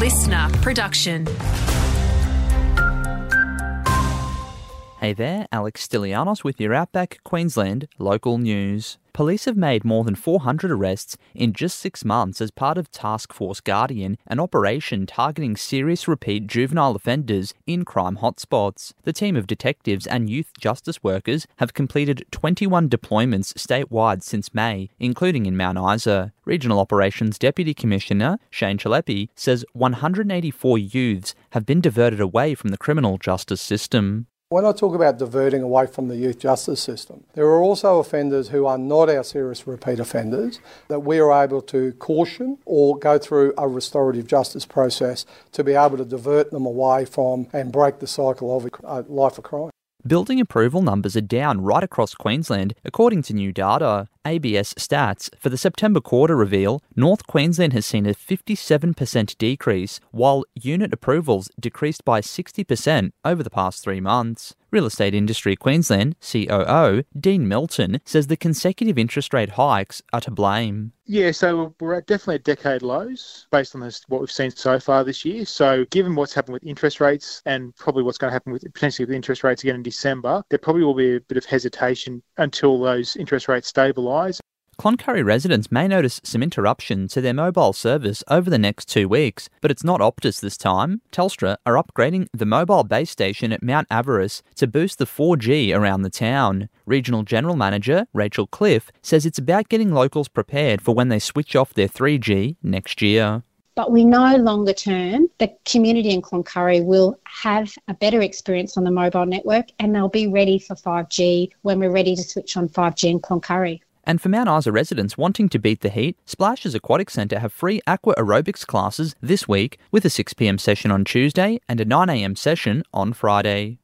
listener production. Hey there, Alex Stilianos with your Outback Queensland local news. Police have made more than 400 arrests in just six months as part of Task Force Guardian, an operation targeting serious repeat juvenile offenders in crime hotspots. The team of detectives and youth justice workers have completed 21 deployments statewide since May, including in Mount Isa. Regional Operations Deputy Commissioner Shane Chelepy says 184 youths have been diverted away from the criminal justice system. When I talk about diverting away from the youth justice system, there are also offenders who are not our serious repeat offenders that we are able to caution or go through a restorative justice process to be able to divert them away from and break the cycle of a life of crime. Building approval numbers are down right across Queensland, according to new data. ABS stats for the September quarter reveal North Queensland has seen a 57% decrease, while unit approvals decreased by 60% over the past three months. Real Estate Industry Queensland COO Dean Milton says the consecutive interest rate hikes are to blame. Yeah, so we're at definitely at decade lows based on this, what we've seen so far this year. So, given what's happened with interest rates and probably what's going to happen with potentially with interest rates again in December, there probably will be a bit of hesitation until those interest rates stabilise. Cloncurry residents may notice some interruption to their mobile service over the next two weeks, but it's not Optus this time. Telstra are upgrading the mobile base station at Mount Avarice to boost the 4G around the town. Regional General Manager Rachel Cliff says it's about getting locals prepared for when they switch off their 3G next year. But we know longer term the community in Cloncurry will have a better experience on the mobile network and they'll be ready for 5G when we're ready to switch on 5G in Cloncurry. And for Mount Isa residents wanting to beat the heat, Splashes Aquatic Centre have free aqua aerobics classes this week with a 6pm session on Tuesday and a 9am session on Friday.